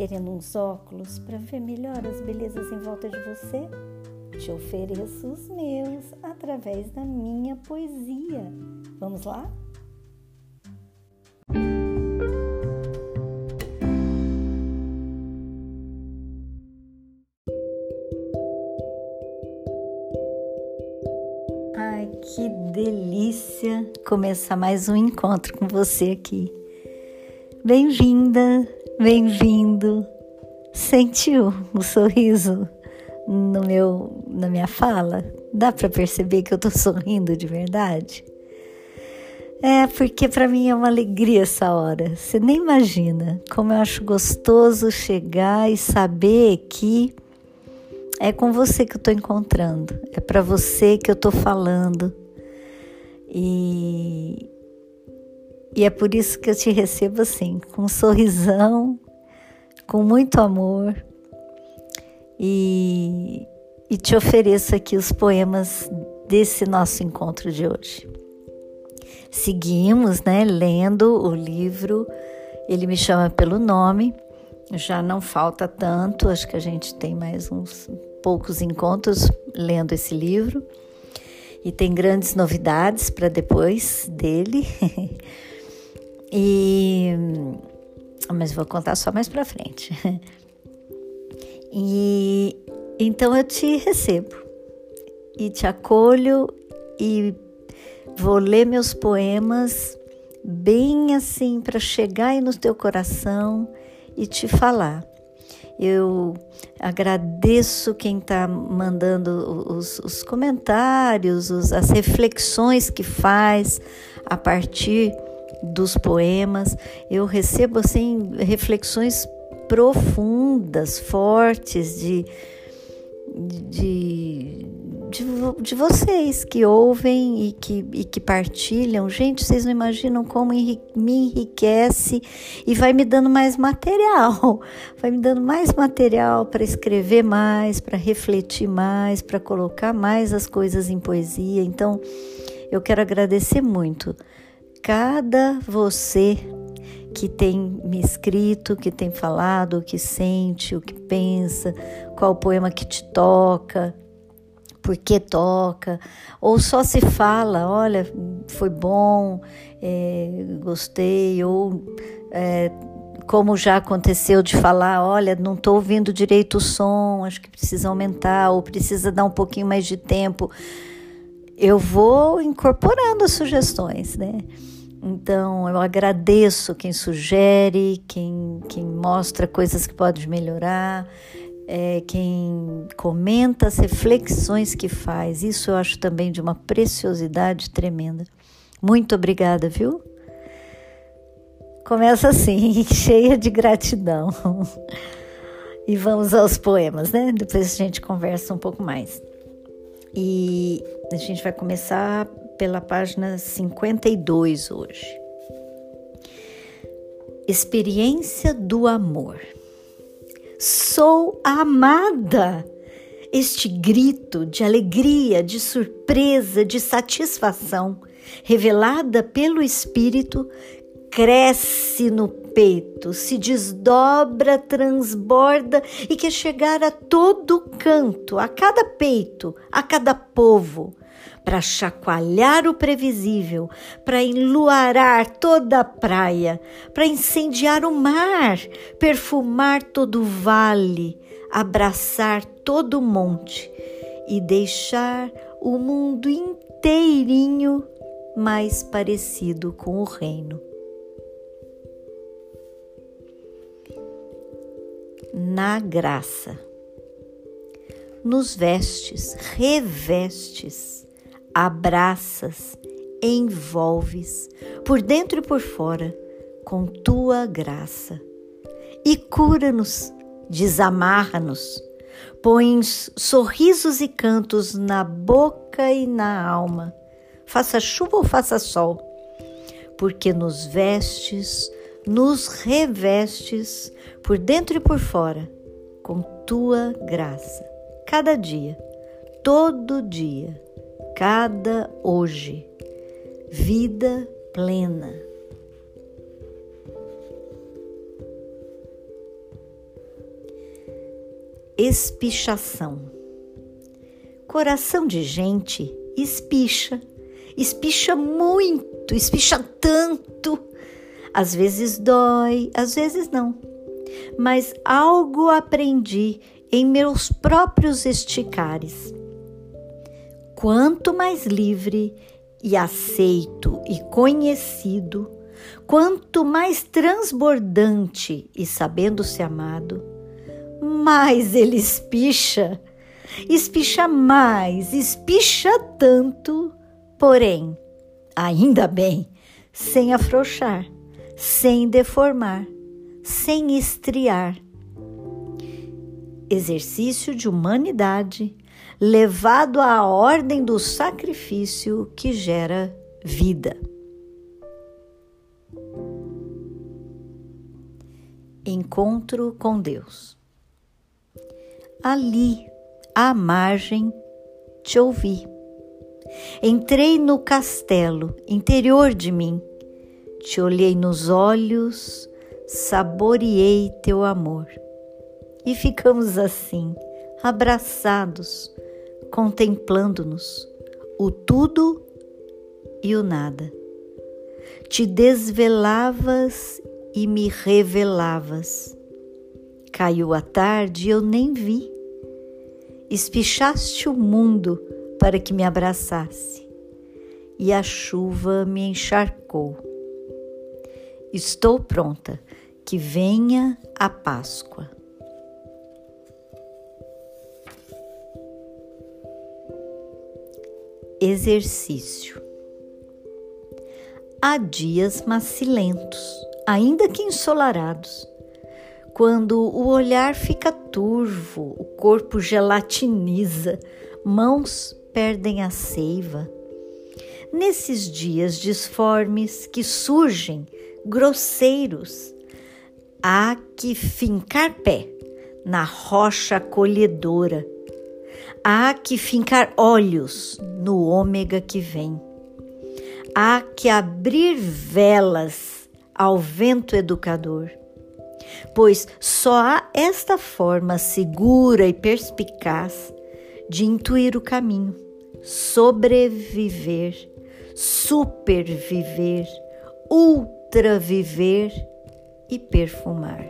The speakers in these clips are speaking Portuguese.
querendo uns óculos para ver melhor as belezas em volta de você? Te ofereço os meus através da minha poesia. Vamos lá? Ai, que delícia começar mais um encontro com você aqui. Bem-vinda, bem-vindo. Sentiu o sorriso no meu, na minha fala? Dá para perceber que eu tô sorrindo de verdade? É, porque para mim é uma alegria essa hora. Você nem imagina como eu acho gostoso chegar e saber que é com você que eu estou encontrando, é para você que eu estou falando. E, e é por isso que eu te recebo assim, com um sorrisão, com muito amor. E, e te ofereço aqui os poemas desse nosso encontro de hoje. Seguimos, né, lendo o livro Ele me chama pelo nome. Já não falta tanto, acho que a gente tem mais uns poucos encontros lendo esse livro. E tem grandes novidades para depois dele. e mas vou contar só mais para frente. E então eu te recebo e te acolho e vou ler meus poemas bem assim para chegar aí no teu coração e te falar. Eu agradeço quem está mandando os, os comentários, os, as reflexões que faz a partir dos poemas. Eu recebo assim reflexões profundas, fortes de, de, de, de, vocês que ouvem e que, e que partilham. Gente, vocês não imaginam como me enriquece e vai me dando mais material, vai me dando mais material para escrever mais, para refletir mais, para colocar mais as coisas em poesia. Então, eu quero agradecer muito cada você que tem me escrito, que tem falado o que sente, o que pensa, qual poema que te toca, por que toca, ou só se fala, olha, foi bom, é, gostei, ou é, como já aconteceu de falar, olha, não estou ouvindo direito o som, acho que precisa aumentar, ou precisa dar um pouquinho mais de tempo. Eu vou incorporando as sugestões, né? Então, eu agradeço quem sugere, quem, quem mostra coisas que pode melhorar, é, quem comenta as reflexões que faz. Isso eu acho também de uma preciosidade tremenda. Muito obrigada, viu? Começa assim, cheia de gratidão. E vamos aos poemas, né? Depois a gente conversa um pouco mais. E a gente vai começar pela página 52 hoje. Experiência do amor. Sou amada! Este grito de alegria, de surpresa, de satisfação, revelada pelo Espírito, cresce no peito, se desdobra, transborda e quer chegar a todo canto, a cada peito, a cada povo, para chacoalhar o previsível, para enluarar toda a praia, para incendiar o mar, perfumar todo o vale, abraçar todo o monte e deixar o mundo inteirinho mais parecido com o reino. Na graça, nos vestes, revestes, abraças, envolves, por dentro e por fora, com tua graça. E cura-nos, desamarra-nos, pões sorrisos e cantos na boca e na alma, faça chuva ou faça sol, porque nos vestes, nos revestes, por dentro e por fora, com tua graça, cada dia, todo dia cada hoje. Vida plena. espichação. Coração de gente espicha, espicha muito, espicha tanto. Às vezes dói, às vezes não. Mas algo aprendi em meus próprios esticares. Quanto mais livre e aceito e conhecido, quanto mais transbordante e sabendo-se amado, mais ele espicha, espicha mais, espicha tanto, porém, ainda bem, sem afrouxar, sem deformar, sem estriar. Exercício de humanidade levado à ordem do sacrifício que gera vida. Encontro com Deus. Ali, à margem, te ouvi. Entrei no castelo interior de mim, te olhei nos olhos, saboreei teu amor. E ficamos assim, abraçados, contemplando-nos, o tudo e o nada. Te desvelavas e me revelavas. Caiu a tarde e eu nem vi. Espichaste o mundo para que me abraçasse, e a chuva me encharcou. Estou pronta, que venha a Páscoa. exercício. Há dias macilentos, ainda que ensolarados, quando o olhar fica turvo, o corpo gelatiniza, mãos perdem a seiva. Nesses dias disformes que surgem, grosseiros, há que fincar pé na rocha acolhedora Há que fincar olhos no ômega que vem. Há que abrir velas ao vento educador, pois só há esta forma segura e perspicaz de intuir o caminho, sobreviver, superviver, ultraviver e perfumar.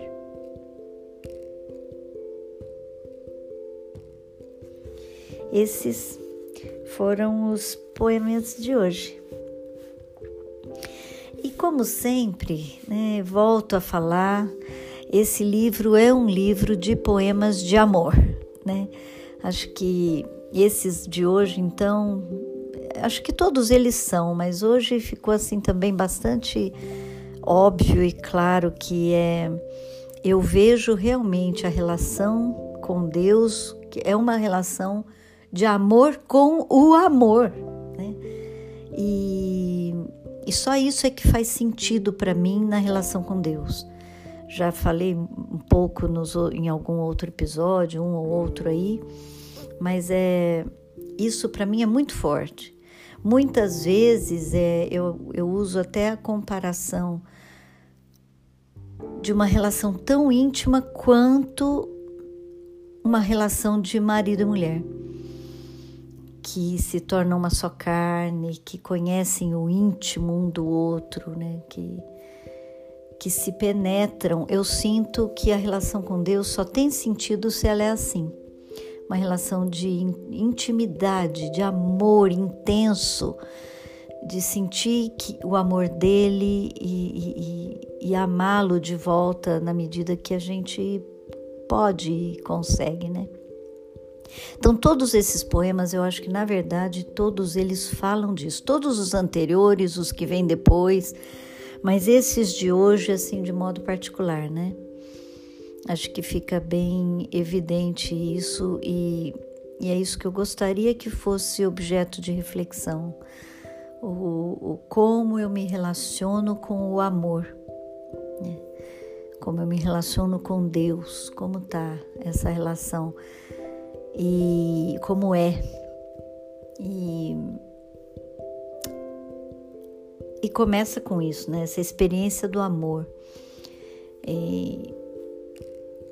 Esses foram os poemas de hoje. E como sempre, né, volto a falar, esse livro é um livro de poemas de amor, né? Acho que esses de hoje, então, acho que todos eles são, mas hoje ficou assim também bastante óbvio e claro que é eu vejo realmente a relação com Deus, que é uma relação de amor com o amor. Né? E, e só isso é que faz sentido para mim na relação com Deus. Já falei um pouco nos, em algum outro episódio, um ou outro aí, mas é isso para mim é muito forte. Muitas vezes é, eu, eu uso até a comparação de uma relação tão íntima quanto uma relação de marido e mulher que se tornam uma só carne, que conhecem o íntimo um do outro, né? Que, que se penetram. Eu sinto que a relação com Deus só tem sentido se ela é assim. Uma relação de intimidade, de amor intenso, de sentir que o amor dele e, e, e amá-lo de volta na medida que a gente pode e consegue, né? Então, todos esses poemas, eu acho que na verdade todos eles falam disso. Todos os anteriores, os que vêm depois, mas esses de hoje, assim, de modo particular, né? Acho que fica bem evidente isso e, e é isso que eu gostaria que fosse objeto de reflexão. O, o como eu me relaciono com o amor? Como eu me relaciono com Deus, como tá essa relação e como é. E, e começa com isso, né? Essa experiência do amor. E,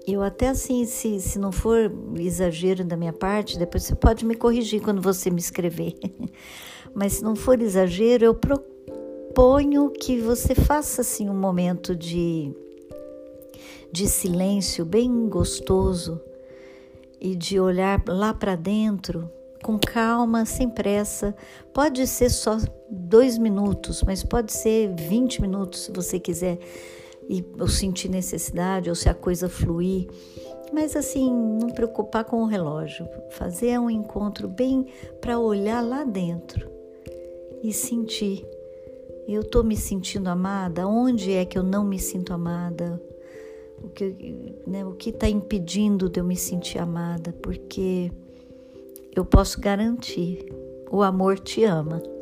eu até assim, se, se não for exagero da minha parte, depois você pode me corrigir quando você me escrever. Mas se não for exagero, eu proponho que você faça assim um momento de, de silêncio bem gostoso e de olhar lá para dentro com calma, sem pressa. Pode ser só dois minutos, mas pode ser 20 minutos se você quiser e ou sentir necessidade ou se a coisa fluir. Mas assim, não preocupar com o relógio, fazer um encontro bem para olhar lá dentro e sentir. Eu estou me sentindo amada? Onde é que eu não me sinto amada? O que né, o que está impedindo de eu me sentir amada? Porque eu posso garantir, o amor te ama.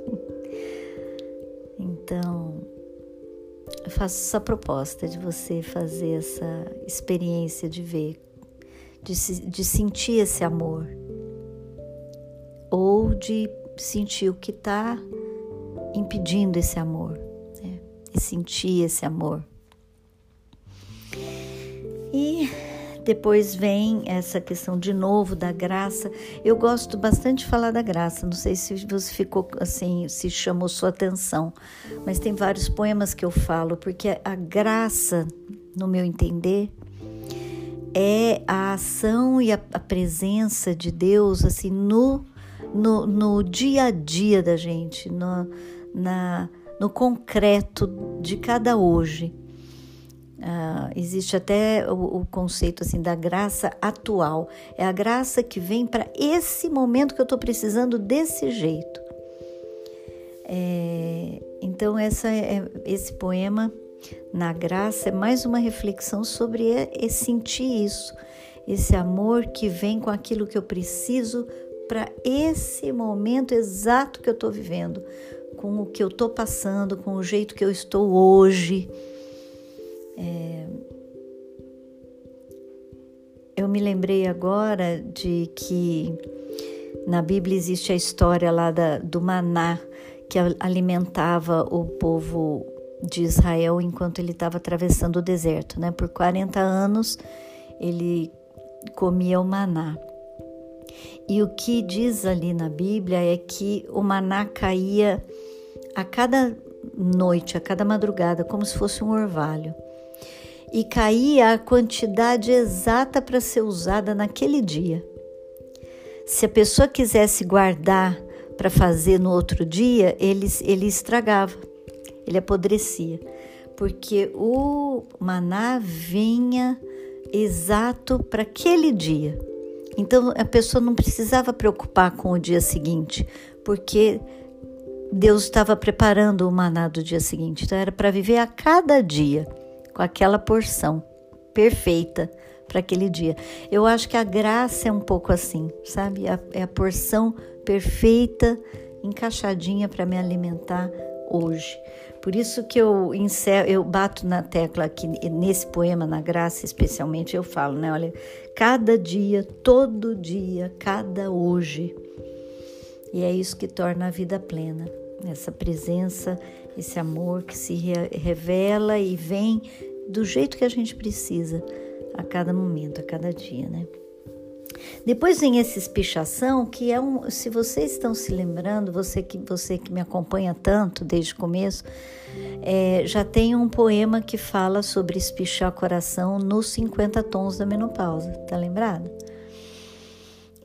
Então, eu faço essa proposta de você fazer essa experiência de ver, de, de sentir esse amor, ou de sentir o que está impedindo esse amor, né? e sentir esse amor. E depois vem essa questão de novo da graça. Eu gosto bastante de falar da graça. Não sei se você ficou assim, se chamou sua atenção, mas tem vários poemas que eu falo, porque a graça, no meu entender, é a ação e a, presença de Deus assim no, no, no, dia a dia da gente, no, na, no concreto de cada hoje. Uh, existe até o, o, conceito assim da graça atual. É a graça que vem para esse momento que eu estou precisando desse jeito. É, então essa é, esse poema na graça é mais uma reflexão sobre é, é sentir isso, esse amor que vem com aquilo que eu preciso para esse momento exato que eu estou vivendo, com o que eu estou passando, com o jeito que eu estou hoje. É... Eu me lembrei agora de que na Bíblia existe a história lá da, do maná que alimentava o povo de Israel enquanto ele estava atravessando o deserto, né? Por 40 anos ele comia o maná. E o que diz ali na Bíblia é que o maná caía a cada noite, a cada madrugada, como se fosse um orvalho e caía a quantidade exata para ser usada naquele dia. Se a pessoa quisesse guardar para fazer no outro dia, ele, ele estragava, ele apodrecia, porque o maná vinha exato para aquele dia. Então a pessoa não precisava preocupar com o dia seguinte, porque Deus estava preparando o maná do dia seguinte. Então era para viver a cada dia com aquela porção perfeita para aquele dia. Eu acho que a graça é um pouco assim, sabe? É a porção perfeita, encaixadinha para me alimentar hoje. Por isso que eu encerro, eu bato na tecla aqui nesse poema, na graça especialmente, eu falo, né? Olha, cada dia, todo dia, cada hoje. E é isso que torna a vida plena. Essa presença, esse amor que se revela e vem do jeito que a gente precisa a cada momento, a cada dia, né? Depois vem essa espichação, que é um, se vocês estão se lembrando, você que você que me acompanha tanto desde o começo, é, já tem um poema que fala sobre espichar coração nos 50 tons da menopausa, tá lembrado?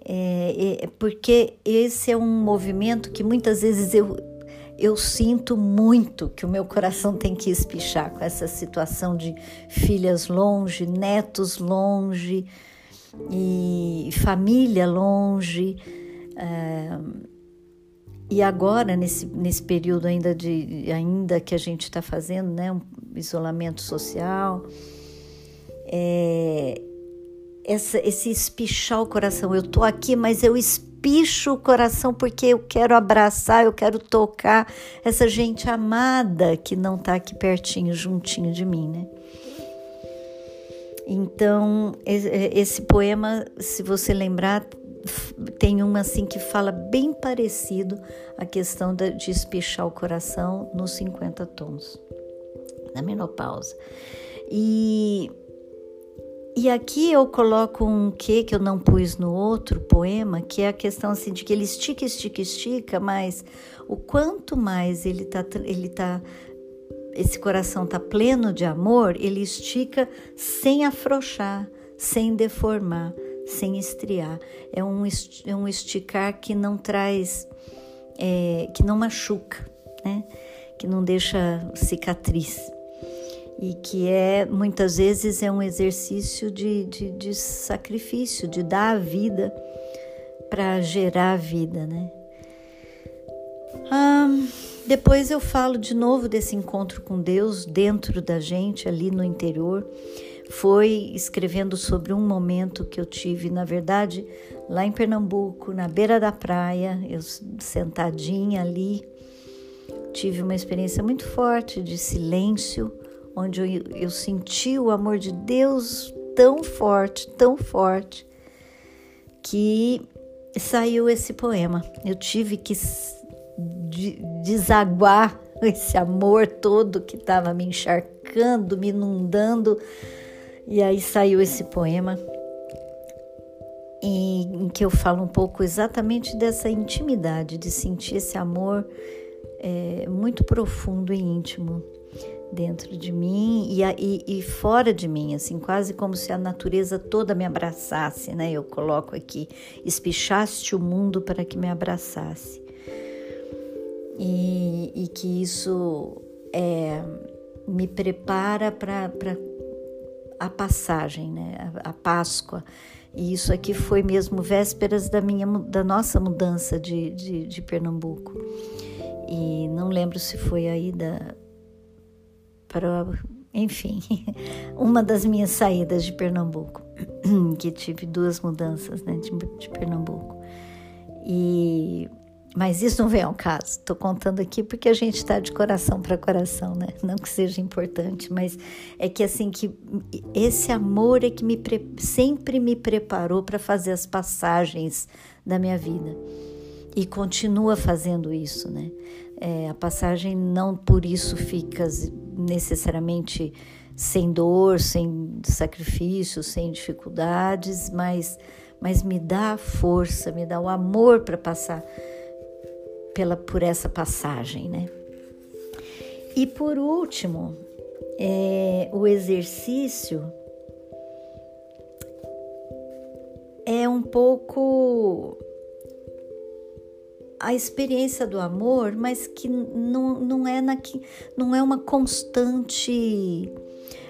É, é, porque esse é um movimento que muitas vezes eu, eu sinto muito que o meu coração tem que espichar com essa situação de filhas longe, netos longe e família longe. É, e agora, nesse, nesse período ainda, de, ainda que a gente está fazendo né, um isolamento social, é, essa, esse espichar o coração. Eu estou aqui, mas eu espero espicho o coração porque eu quero abraçar, eu quero tocar essa gente amada que não está aqui pertinho, juntinho de mim, né? Então, esse poema, se você lembrar, tem um assim que fala bem parecido a questão de espichar o coração nos 50 tons, na menopausa. E E aqui eu coloco um que que eu não pus no outro poema, que é a questão assim de que ele estica, estica, estica, mas o quanto mais ele tá, ele tá esse coração tá pleno de amor, ele estica sem afrouxar, sem deformar, sem estriar. É um, é um esticar que não traz, é, que não machuca, né? Que não deixa cicatriz e que é muitas vezes é um exercício de, de, de sacrifício, de dar a vida para gerar a vida, né? Ah, depois eu falo de novo desse encontro com Deus dentro da gente, ali no interior. Foi escrevendo sobre um momento que eu tive, na verdade, lá em Pernambuco, na beira da praia, eu sentadinha ali, tive uma experiência muito forte de silêncio, onde eu, eu senti o amor de Deus tão forte, tão forte, que saiu esse poema. Eu tive que desaguar esse amor todo que estava me encharcando, me inundando, e aí saiu esse poema em que eu falo um pouco exatamente dessa intimidade, de sentir esse amor é, muito profundo e íntimo dentro de mim e, e, e, fora de mim, assim, quase como se a natureza toda me abraçasse, né? Eu coloco aqui, espichaste o mundo para que me abraçasse. E, e que isso é, me prepara para a passagem, né? A, a Páscoa. E isso aqui foi mesmo vésperas da minha da nossa mudança de, de, de Pernambuco. E não lembro se foi aí da, para, enfim, uma das minhas saídas de Pernambuco, que tive duas mudanças né, de, de Pernambuco. E mas isso não vem ao caso. Estou contando aqui porque a gente está de coração para coração, né? Não que seja importante, mas é que assim que esse amor é que me sempre me preparou para fazer as passagens da minha vida e continua fazendo isso, né? É, a passagem não por isso fica necessariamente sem dor, sem sacrifício, sem dificuldades, mas, mas me dá força, me dá o amor para passar pela, por essa passagem, né? E por último, é, o exercício é um pouco a experiência do amor, mas que não, não é na não é uma constante.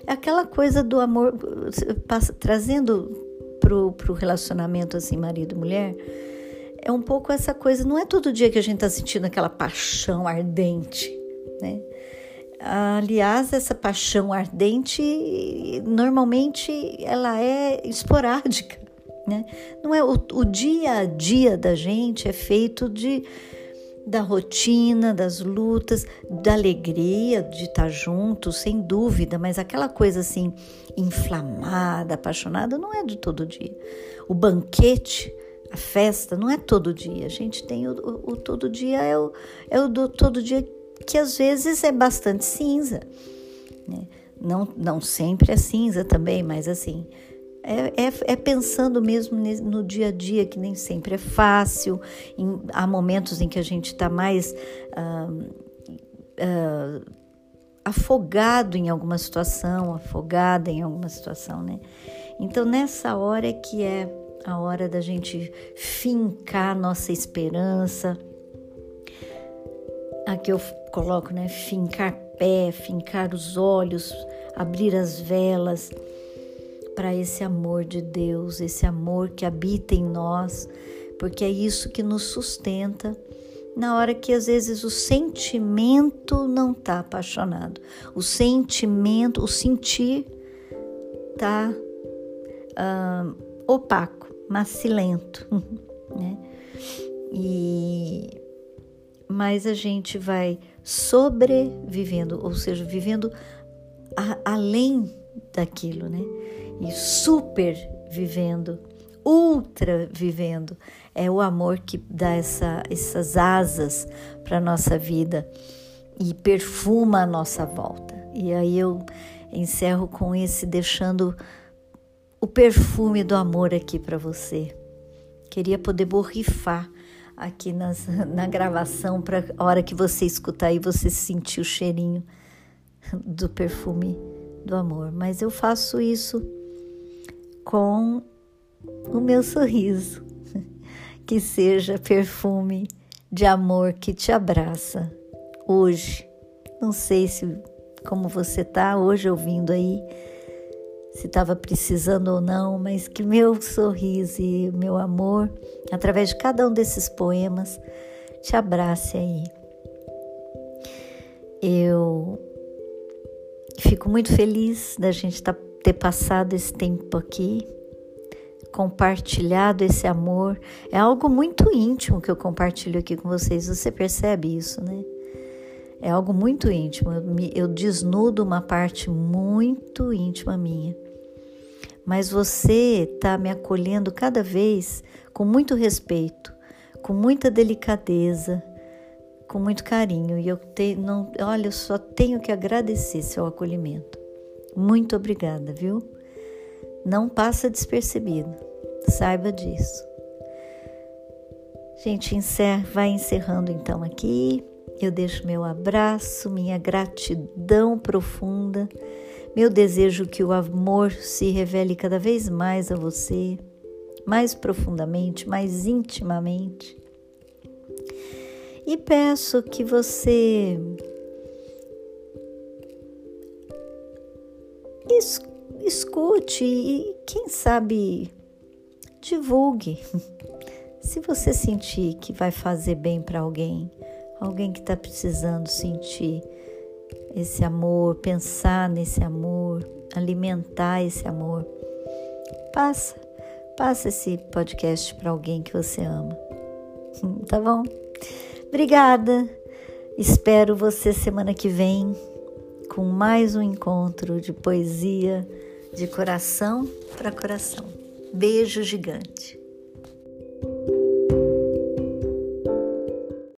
É aquela coisa do amor passa, trazendo pro, pro relacionamento assim marido mulher é um pouco essa coisa não é todo dia que a gente está sentindo aquela paixão ardente né? Aliás essa paixão ardente normalmente ela é esporádica né? Não é o, o dia a dia da gente é feito de da rotina, das lutas, da alegria de estar junto, sem dúvida, mas aquela coisa assim inflamada, apaixonada, não é de todo dia. O banquete, a festa, não é todo dia. A gente tem o, o, o todo dia, é o, é o do todo dia que às vezes é bastante cinza. Né? Não, não sempre é cinza também, mas assim, é, é, é, pensando mesmo no dia a dia, que nem sempre é fácil. Em, há momentos em que a gente está mais uh, uh, afogado em alguma situação, afogada em alguma situação, né? Então, nessa hora é que é a hora da gente fincar nossa esperança. Aqui eu coloco, né? Fincar pé, fincar os olhos, abrir as velas para esse amor de Deus, esse amor que habita em nós, porque é isso que nos sustenta na hora que às vezes o sentimento não está apaixonado, o sentimento, o sentir está uh, opaco, macilento, né? E mas a gente vai sobrevivendo, ou seja, vivendo a, além daquilo, né? E super vivendo, ultra vivendo. É o amor que dá essa, essas asas para nossa vida e perfuma a nossa volta. E aí eu encerro com esse, deixando o perfume do amor aqui para você. Queria poder borrifar aqui nas, na gravação para a hora que você escutar aí você sentir o cheirinho do perfume do amor. Mas eu faço isso com o meu sorriso, que seja perfume de amor que te abraça hoje. Não sei se como você tá hoje ouvindo aí, se estava precisando ou não, mas que meu sorriso e meu amor, através de cada um desses poemas, te abrace aí. Eu fico muito feliz da gente tá, ter passado esse tempo aqui, compartilhado esse amor. É algo muito íntimo que eu compartilho aqui com vocês. Você percebe isso, né? É algo muito íntimo. Eu, desnudo uma parte muito íntima minha. Mas você está me acolhendo cada vez com muito respeito, com muita delicadeza, com muito carinho. E eu te, não, olha, eu só tenho que agradecer seu acolhimento. Muito obrigada, viu? Não passa despercebido. Saiba disso. Gente, encerra, vai encerrando então aqui. Eu deixo meu abraço, minha gratidão profunda, meu desejo que o amor se revele cada vez mais a você, mais profundamente, mais intimamente. E peço que você escute e, quem sabe, divulgue. Se você sentir que vai fazer bem para alguém, alguém que está precisando sentir esse amor, pensar nesse amor, alimentar esse amor. Passa, passa esse podcast para alguém que você ama. Tá bom? Obrigada. Espero você semana que vem com mais um encontro de poesia de coração para coração. Beijo gigante.